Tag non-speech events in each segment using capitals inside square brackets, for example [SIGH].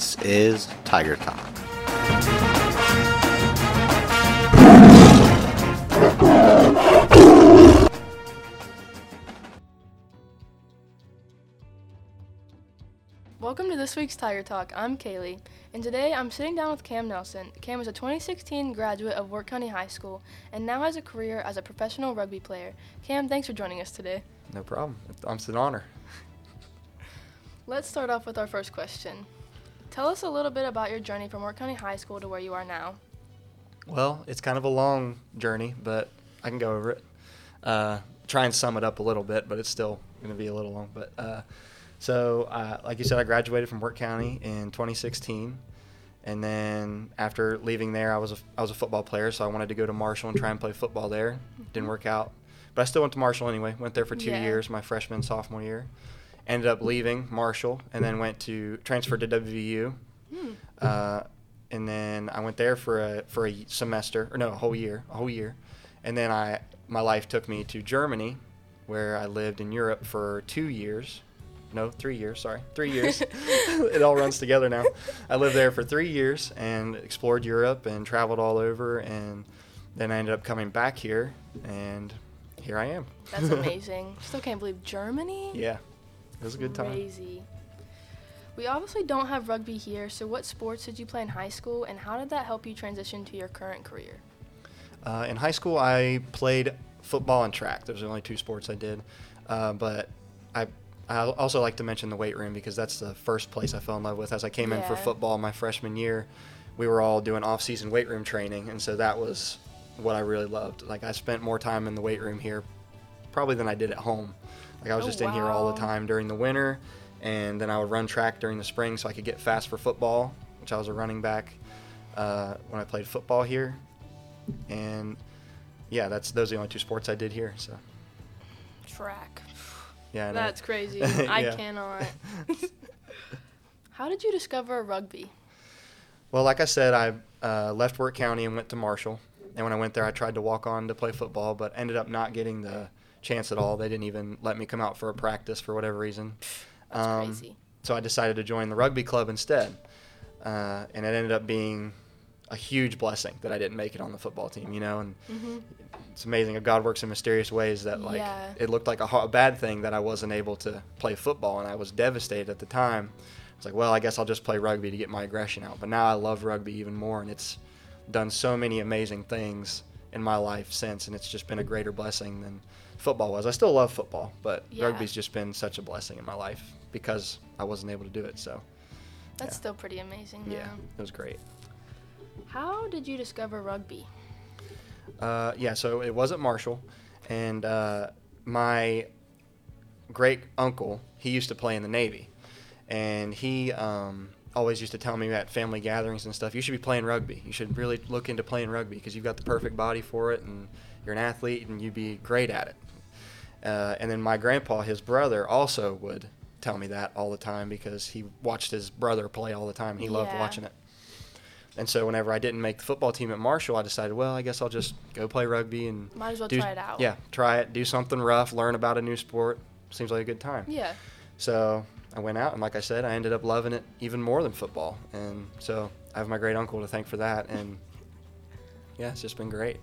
this is Tiger Talk. Welcome to this week's Tiger Talk. I'm Kaylee, and today I'm sitting down with Cam Nelson. Cam is a 2016 graduate of Wirt County High School and now has a career as a professional rugby player. Cam, thanks for joining us today. No problem. It's an honor. Let's start off with our first question. Tell us a little bit about your journey from Wirt County High School to where you are now. Well, it's kind of a long journey, but I can go over it. Uh, try and sum it up a little bit, but it's still going to be a little long. But uh, so, uh, like you said, I graduated from Wirt County in 2016, and then after leaving there, I was a, I was a football player, so I wanted to go to Marshall and try and play football there. Didn't work out, but I still went to Marshall anyway. Went there for two Yeah. years, my freshman sophomore year. Ended up leaving Marshall, and then went to transferred to WVU. Hmm. Uh, and then I went there for a for a semester or no a whole year a whole year, and then I my life took me to Germany, where I lived in Europe for two years, no three years sorry three years, [LAUGHS] [LAUGHS] it all runs together now. I lived there for three years and explored Europe and traveled all over, and then I ended up coming back here, and here I am. That's [LAUGHS] amazing. Still can't believe Germany? yeah, it was a good time. Crazy. We obviously don't have rugby here, so what sports did you play in high school and how did that help you transition to your current career? Uh, in high school, I played football and track. Those are the only two sports I did. Uh, but I, I also like to mention the weight room because that's the first place I fell in love with. As I came in for football my freshman year, we were all doing off-season weight room training, and so that was what I really loved. Like I spent more time in the weight room here, probably than I did at home. Like I was Oh, just in here all the time during the winter, and then I would run track during the spring so I could get fast for football, which I was a running back uh, when I played football here, and yeah, that's those are the only two sports I did here. So Track. yeah, I know. That's crazy. [LAUGHS] I cannot. [LAUGHS] How did you discover rugby? Well, like I said, I uh, left Wirt County and went to Marshall. And when I went there, I tried to walk on to play football, but ended up not getting the chance at all. They didn't even let me come out for a practice for whatever reason. Um. So I decided to join the rugby club instead. Uh, and it ended up being a huge blessing that I didn't make it on the football team, you know. And hmm it's amazing how God works in mysterious ways that, like, Yeah. it looked like a, a bad thing that I wasn't able to play football. And I was devastated at the time. It's like, well, I guess I'll just play rugby to get my aggression out. But now I love rugby even more, and it's done so many amazing things in my life since, and it's just been a greater blessing than football was. I still love football, but Yeah. rugby's just been such a blessing in my life because I wasn't able to do it. So That's yeah. still pretty amazing. yeah, it was great. How did you discover rugby? Uh, yeah, so it was at Marshall, and uh, my great uncle he used to play in the Navy, and he um, always used to tell me at family gatherings and stuff, you should be playing rugby. You should really look into playing rugby because you've got the perfect body for it, and you're an athlete, and you'd be great at it. Uh, and then my grandpa, his brother, also would tell me that all the time because he watched his brother play all the time. and He loved Yeah. watching it. And so whenever I didn't make the football team at Marshall, I decided, well, I guess I'll just go play rugby and Might as well do, try it out. Yeah, try it, do something rough, learn about a new sport. Seems like a good time. Yeah. So I went out, and like I said, I ended up loving it even more than football. And so I have my great uncle to thank for that. And yeah, it's just been great.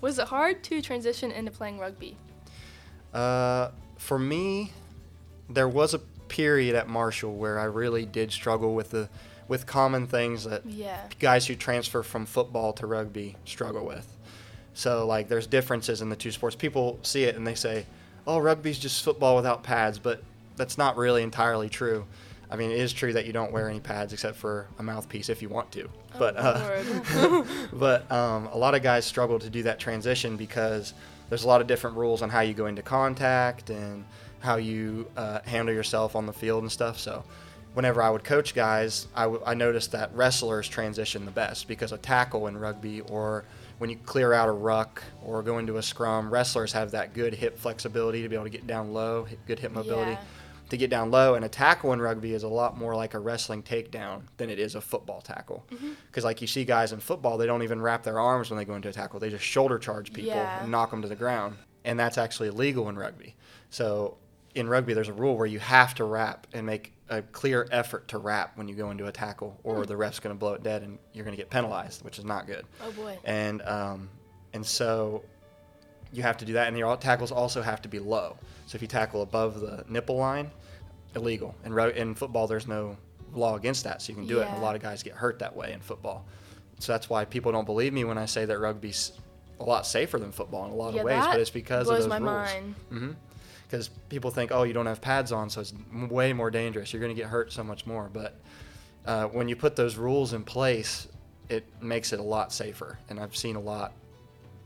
Was it hard to transition into playing rugby? Uh, for me, there was a period at Marshall where I really did struggle with the with common things that Yeah. guys who transfer from football to rugby struggle with. So like there's differences in the two sports. People see it and they say, "Oh, rugby's just football without pads," but that's not really entirely true. I mean, it is true that you don't wear any pads except for a mouthpiece if you want to. Oh, but uh, [LAUGHS] but um, a lot of guys struggle to do that transition because there's a lot of different rules on how you go into contact and how you uh, handle yourself on the field and stuff. So whenever I would coach guys, I, w- I noticed that wrestlers transition the best because a tackle in rugby or when you clear out a ruck or go into a scrum, wrestlers have that good hip flexibility to be able to get down low, good hip mobility Yeah. To get down low. And a tackle in rugby is a lot more like a wrestling takedown than it is a football tackle. Mm-hmm. Because like you see guys in football, they don't even wrap their arms when they go into a tackle. They just shoulder charge people Yeah. and knock them to the ground. And that's actually illegal in rugby. So in rugby, there's a rule where you have to wrap and make a clear effort to wrap when you go into a tackle, or Hmm. the ref's going to blow it dead and you're going to get penalized, which is not good. Oh boy. And um, and so you have to do that, and your tackles also have to be low. So if you tackle above the nipple line, illegal. In ro- in football, there's no law against that, so you can do it. And a lot of guys get hurt that way in football. So that's why people don't believe me when I say that rugby's a lot safer than football in a lot Yeah, of ways, but it's because blows of those my rules. mind. Because people think, oh, you don't have pads on, so it's way more dangerous. You're going to get hurt so much more. But uh, when you put those rules in place, it makes it a lot safer. And I've seen a lot,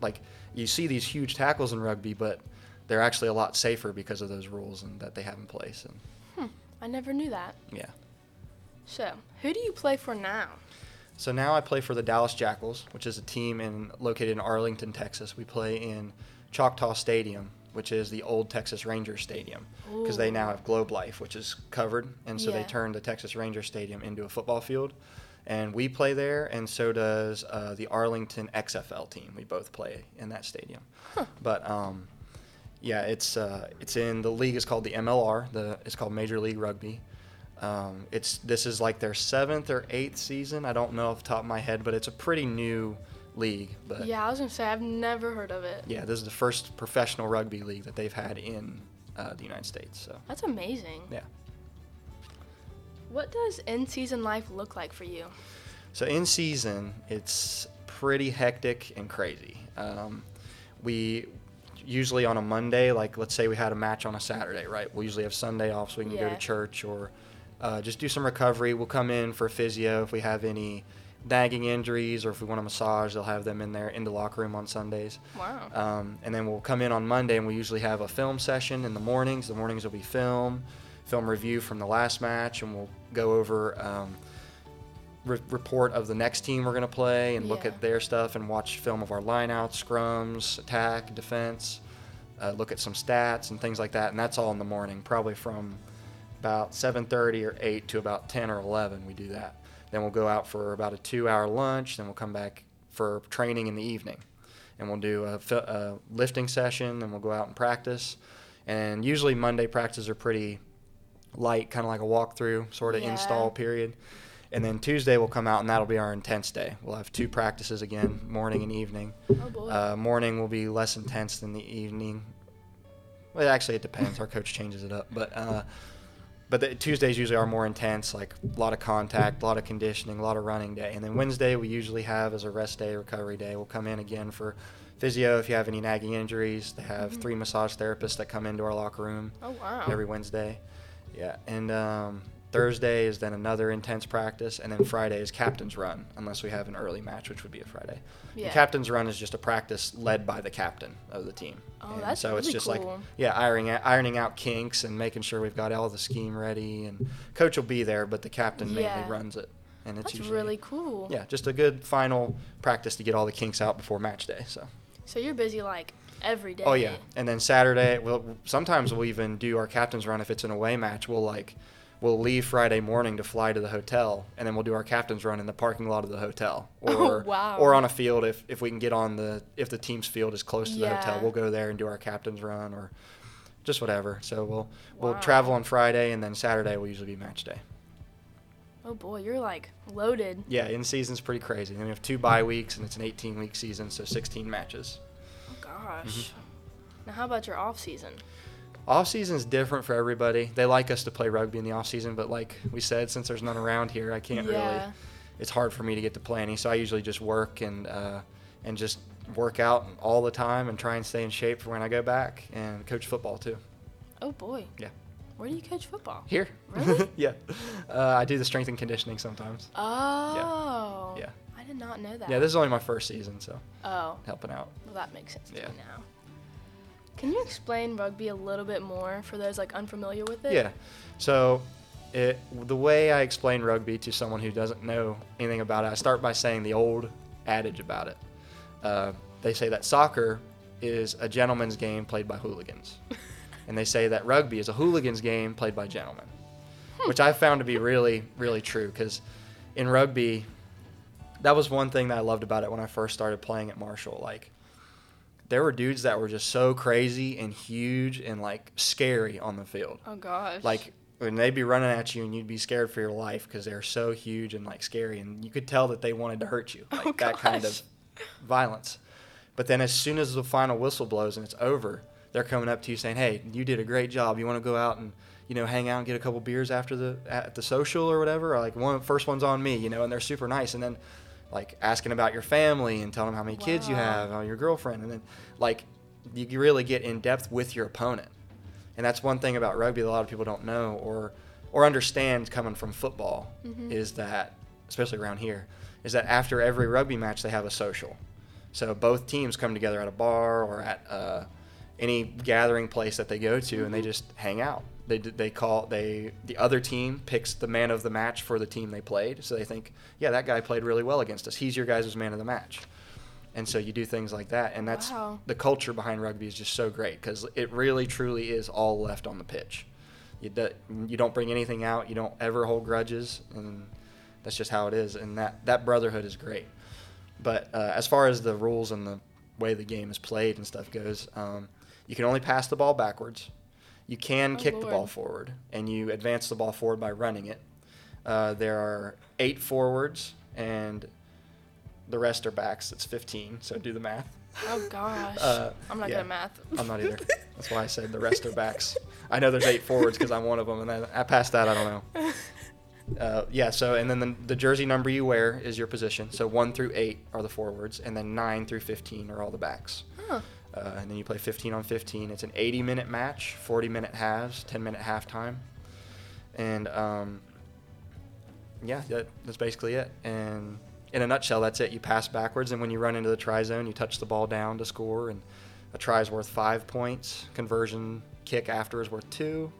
like you see these huge tackles in rugby, but they're actually a lot safer because of those rules and that they have in place. And hmm. I never knew that. yeah. So, who do you play for now? So now I play for the Dallas Jackals, which is a team in located in Arlington, Texas. We play in Choctaw Stadium, which is the old Texas Rangers Stadium, because they now have Globe Life, which is covered, and so they turned the Texas Ranger Stadium into a football field. And we play there, and so does uh, the Arlington XFL team. We both play in that stadium. But um, yeah, it's uh, it's in the league is called the MLR. The it's called Major League Rugby. Um, it's this is like their seventh or eighth season. I don't know off the top of my head, but it's a pretty new league. But Yeah, I was gonna say I've never heard of it. yeah, this is the first professional rugby league that they've had in uh, the United States. So That's amazing. yeah. What does in-season life look like for you? So in season, it's pretty hectic and crazy. Um, we usually on a Monday, like let's say we had a match on a Saturday, right? We'll usually have Sunday off so we can go to church or uh, just do some recovery. We'll come in for physio if we have any nagging injuries or if we want a massage, they'll have them in there in the locker room on Sundays. Wow. Um, and then we'll come in on Monday and we usually have a film session in the mornings. The mornings will be film, film review from the last match, and we'll go over um, re- report of the next team we're going to play and look Yeah. at their stuff and watch film of our lineouts, scrums, attack, defense, uh, look at some stats and things like that. And that's all in the morning, probably from about 7:30 or 8 to about 10 or 11. We do that. Then we'll go out for about a two-hour lunch. Then we'll come back for training in the evening, and we'll do a, a lifting session. Then we'll go out and practice. And usually Monday practices are pretty light, kind of like a walkthrough sort of Yeah. install period. And then Tuesday we'll come out and that'll be our intense day. We'll have two practices again, morning and evening. Oh. Uh, morning will be less intense than the evening. Well, actually, it depends. Our coach changes it up, but uh, but the, Tuesdays usually are more intense, like a lot of contact, a lot of conditioning, a lot of running day. And then Wednesday we usually have as a rest day, recovery day. We'll come in again for physio if you have any nagging injuries. They have Mhm. three massage therapists that come into our locker room oh wow. every Wednesday. Yeah, and um, Thursday is then another intense practice, and then Friday is captain's run, unless we have an early match, which would be a Friday. The captain's run is just a practice led by the captain of the team. Oh, And that's so it's just cool. like yeah, ironing out, ironing out kinks and making sure we've got all the scheme ready. And coach will be there, but the captain Yeah. mainly runs it. And it's That's usually really cool. yeah, just a good final practice to get all the kinks out before match day. So. So you're busy like every day. Oh yeah, and then Saturday, we'll sometimes we'll even do our captain's run if it's an away match. We'll like we'll leave Friday morning to fly to the hotel, and then we'll do our captain's run in the parking lot of the hotel, [LAUGHS] Oh, or wow. or on a field if if we can get on the if the team's field is close to the hotel, we'll go there and do our captain's run or just whatever. So we'll we'll travel on Friday, and then Saturday will usually be match day. Oh boy, you're like loaded. Yeah, in season's pretty crazy. And we have two bye weeks, and it's an 18 week season, so 16 matches. Oh gosh. Mm-hmm. Now how about your off season? Off season is different for everybody. They like us to play rugby in the off season, but like we said, since there's none around here, I can't really. Yeah. It's hard for me to get to play any, so I usually just work and uh, and just work out all the time and try and stay in shape for when I go back and coach football too. Oh boy. Yeah. Where do you coach football? Here. Really? [LAUGHS] yeah. Uh, I do the strength and conditioning sometimes. Oh. Yeah. I did not know that. Yeah, this is only my first season, so Oh, helping out. well that makes sense to Yeah. me now. Can you explain rugby a little bit more for those like unfamiliar with it? Yeah. So, it, the way I explain rugby to someone who doesn't know anything about it, I start by saying the old adage about it. Uh, they say that soccer is a gentleman's game played by hooligans, [LAUGHS] and they say that rugby is a hooligan's game played by gentlemen, which I found to be really, really true. Because in rugby, that was one thing that I loved about it when I first started playing at Marshall. Like, there were dudes that were just so crazy and huge and like scary on the field. Oh gosh. like and they'd be running at you and you'd be scared for your life because they're so huge and like scary and you could tell that they wanted to hurt you. [LAUGHS] Oh, like Oh, that kind of violence. But then as soon as the final whistle blows and it's over they're coming up to you saying hey you did a great job. You want to go out and you know hang out and get a couple beers after the at the social or whatever? Or like one first one's on me you know and they're super nice. And then like asking about your family and telling them how many kids you have how your girlfriend and then like you really get in depth with your opponent. And that's one thing about rugby that a lot of people don't know or or understand coming from football Mhm. is that especially around here is that after every rugby match they have a social. So both teams come together at a bar or at uh, any gathering place that they go to and they just hang out they, they call they the other team picks the man of the match for the team they played. So they think yeah that guy played really well against us. He's your guys' man of the match. And so you do things like that. And that's Wow. the culture behind rugby is just so great because it really truly is all left on the pitch. You, do, you don't bring anything out. You don't ever hold grudges. And that's just how it is. And that, that brotherhood is great. But uh, as far as the rules and the way the game is played and stuff goes um, you can only pass the ball backwards you can Oh, kick the ball forward and you advance the ball forward by running it uh, there are eight forwards and the rest are backs it's 15 so do the math Oh gosh. Uh, I'm not yeah. good at math. I'm not either. [LAUGHS] That's why I said the rest are backs. I know there's eight forwards because I'm one of them, and then I passed that I don't know. [LAUGHS] Uh, yeah. So and then the, the jersey number you wear is your position. So one through eight are the forwards, and then nine through 15 are all the backs. Huh. Uh, and then you play 15 on 15. It's an 80 minute match, 40 minute halves, 10 minute halftime, and um, yeah, that, that's basically it. And in a nutshell, that's it. You pass backwards, and when you run into the try zone, you touch the ball down to score. And a try is worth five points. Conversion kick after is worth two.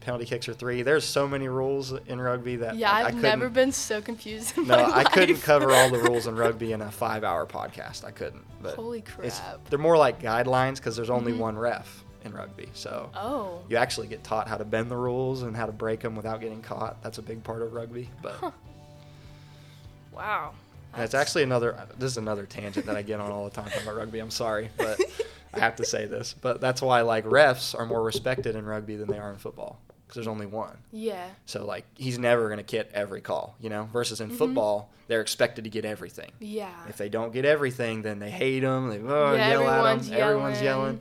Penalty kicks are three. There's so many rules in rugby that Yeah, like, I've never been so confused. No, I couldn't cover all the [LAUGHS] rules in rugby in a five-hour podcast. I couldn't. But Holy crap. they're more like guidelines because there's only Mhm. one ref in rugby, so Oh. you actually get taught how to bend the rules and how to break them without getting caught. That's a big part of rugby. But Huh. Wow. and it's actually another. This is another tangent that I get on all the time about rugby. I'm sorry, but [LAUGHS] I have to say this. But that's why like refs are more respected in rugby than they are in football because there's only one. Yeah. So like he's never gonna get every call, you know. Versus in Mhm. football, they're expected to get everything. Yeah. If they don't get everything, then they hate them. They oh, Yeah, yell at everyone's them. Everyone's yelling.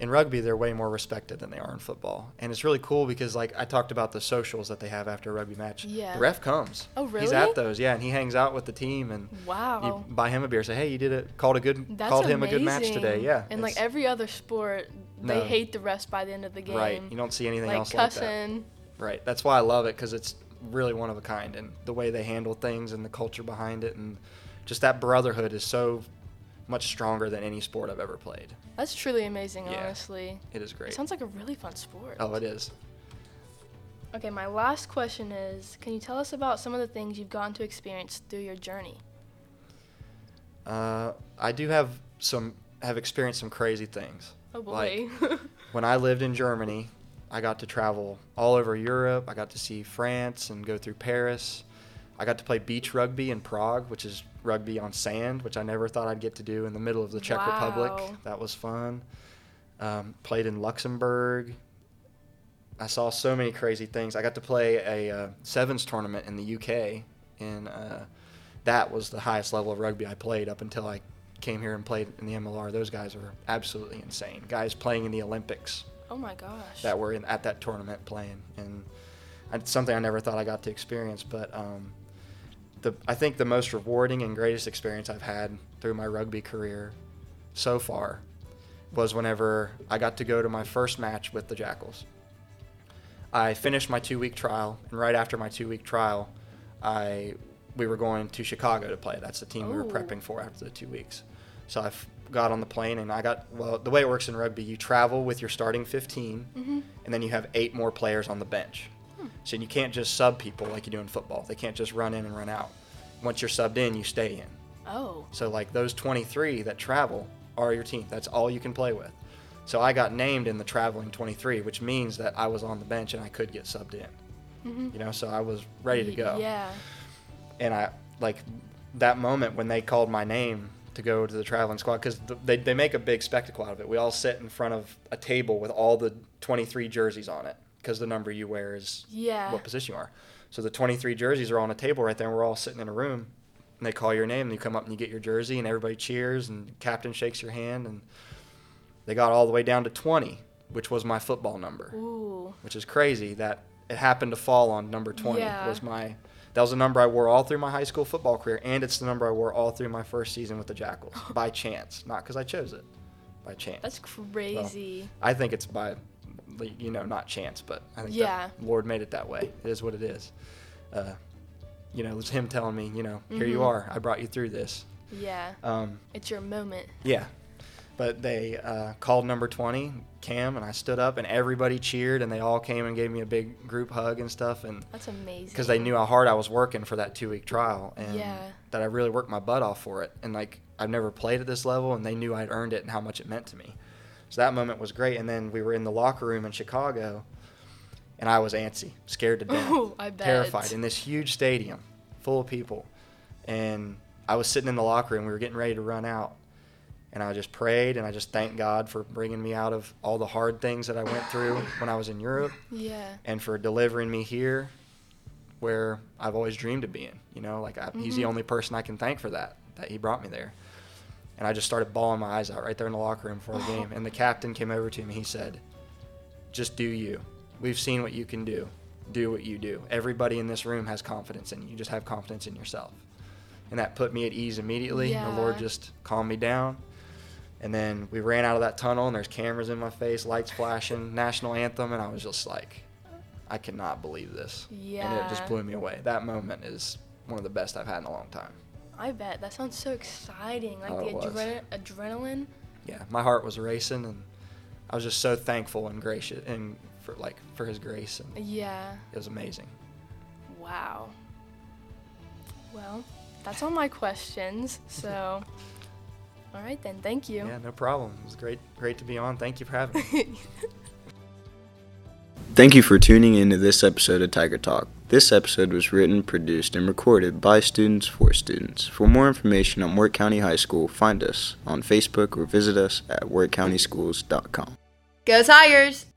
In rugby, they're way more respected than they are in football, and it's really cool because like I talked about the socials that they have after a rugby match. Yeah. The ref comes. Oh, really He's at those, yeah, and he hangs out with the team and Wow. you buy him a beer. Say, hey, you did it. Called a good. That's called him a good match today. amazing. Yeah. And like every other sport, they No. hate the refs by the end of the game. right. You don't see anything like else like that. cussing. Right. That's why I love it because it's really one of a kind, and the way they handle things and the culture behind it, and just that brotherhood is so much stronger than any sport I've ever played. That's truly amazing, Yeah. honestly. It is great. It sounds like a really fun sport. oh, it is. Okay, my last question is Can you tell us about some of the things you've gotten to experience through your journey? Uh, I do have some have experienced some crazy things. Oh Like, boy. [LAUGHS] when I lived in Germany, I got to travel all over Europe. I got to see France and go through Paris. I got to play beach rugby in Prague, which is rugby on sand, which I never thought I'd get to do in the middle of the Czech Republic. That was fun. Um, played in Luxembourg. I saw so many crazy things. I got to play a uh, sevens tournament in the UK, and uh, that was the highest level of rugby I played up until I came here and played in the MLR. Those guys were absolutely insane. Guys playing in the Olympics oh my gosh. that were in, at that tournament playing, and it's something I never thought I got to experience. But um, the I think the most rewarding and greatest experience I've had through my rugby career so far was whenever I got to go to my first match with the Jackals. I finished my two week trial, and right after my two week trial, I we were going to Chicago to play. That's the team we were Oh. prepping for after the two weeks. So I got on the plane, and I got well. The way it works in rugby, you travel with your starting 15, Mhm. and then you have eight more players on the bench. So you can't just sub people like you do in football. They can't just run in and run out. Once you're subbed in, you stay in. Oh. So like those 23 that travel are your team. That's all you can play with. So I got named in the traveling 23, which means that I was on the bench and I could get subbed in. Mhm. You know, so I was ready to go. Yeah. And I like that moment when they called my name to go to the traveling squad because they, they make a big spectacle out of it. We all sit in front of a table with all the 23 jerseys on it because the number you wear is Yeah. what position you are. So the 23 jerseys are on a table right there, and we're all sitting in a room. And they call your name, and you come up and you get your jersey, and everybody cheers, and the captain shakes your hand, and they got all the way down to 20, which was my football number, Ooh. which is crazy that it happened to fall on number 20. Yeah. Was my that was the number I wore all through my high school football career, and it's the number I wore all through my first season with the Jackals [LAUGHS] by chance, not because I chose it, by chance. That's crazy. I think it's by, you know, not chance, but I think Yeah. the Lord made it that way. It is what it is. Uh, you know, it was Him telling me, you know, here you Mhm. are. I brought you through this. yeah. Um, It's your moment. yeah. But they uh, called number 20, Cam, and I stood up, and everybody cheered, and they all came and gave me a big group hug and stuff. And That's amazing. because they knew how hard I was working for that two week trial and Yeah. that I really worked my butt off for it. And like I've never played at this level, and they knew I'd earned it and how much it meant to me. So that moment was great. And then we were in the locker room in Chicago, and I was antsy, scared to [LAUGHS] death, Ooh, terrified in this huge stadium full of people. And I was sitting in the locker room. We were getting ready to run out. And I just prayed and I just thanked God for bringing me out of all the hard things that I went through when I was in Europe Yeah. and for delivering me here where I've always dreamed of being. You know, like I, he's the Mhm. only person I can thank for that, that he brought me there. And I just started bawling my eyes out right there in the locker room before the oh. game. And the captain came over to me. He said, Just do you. We've seen what you can do. Do what you do. Everybody in this room has confidence in you. Just have confidence in yourself. And that put me at ease immediately. The Lord just calmed me down. And then we ran out of that tunnel, and there's cameras in my face, lights flashing, [LAUGHS] national anthem, and I was just like, I cannot believe this. And it just blew me away. That moment is one of the best I've had in a long time. I bet. That sounds so exciting. Like Oh, the it adre- adrenaline. Yeah, my heart was racing, and I was just so thankful and gracious, and for like for His grace, and Yeah. it was amazing. Wow. Well, that's all my questions. [LAUGHS] So, all right then. Thank you. Yeah, no problem. It was great, great to be on. Thank you for having me. [LAUGHS] Thank you for tuning in to this episode of Tiger Talk. This episode was written, produced, and recorded by students for students. For more information on Wirt County High School, find us on Facebook or visit us at wirtcountyschools.com. Go Tigers!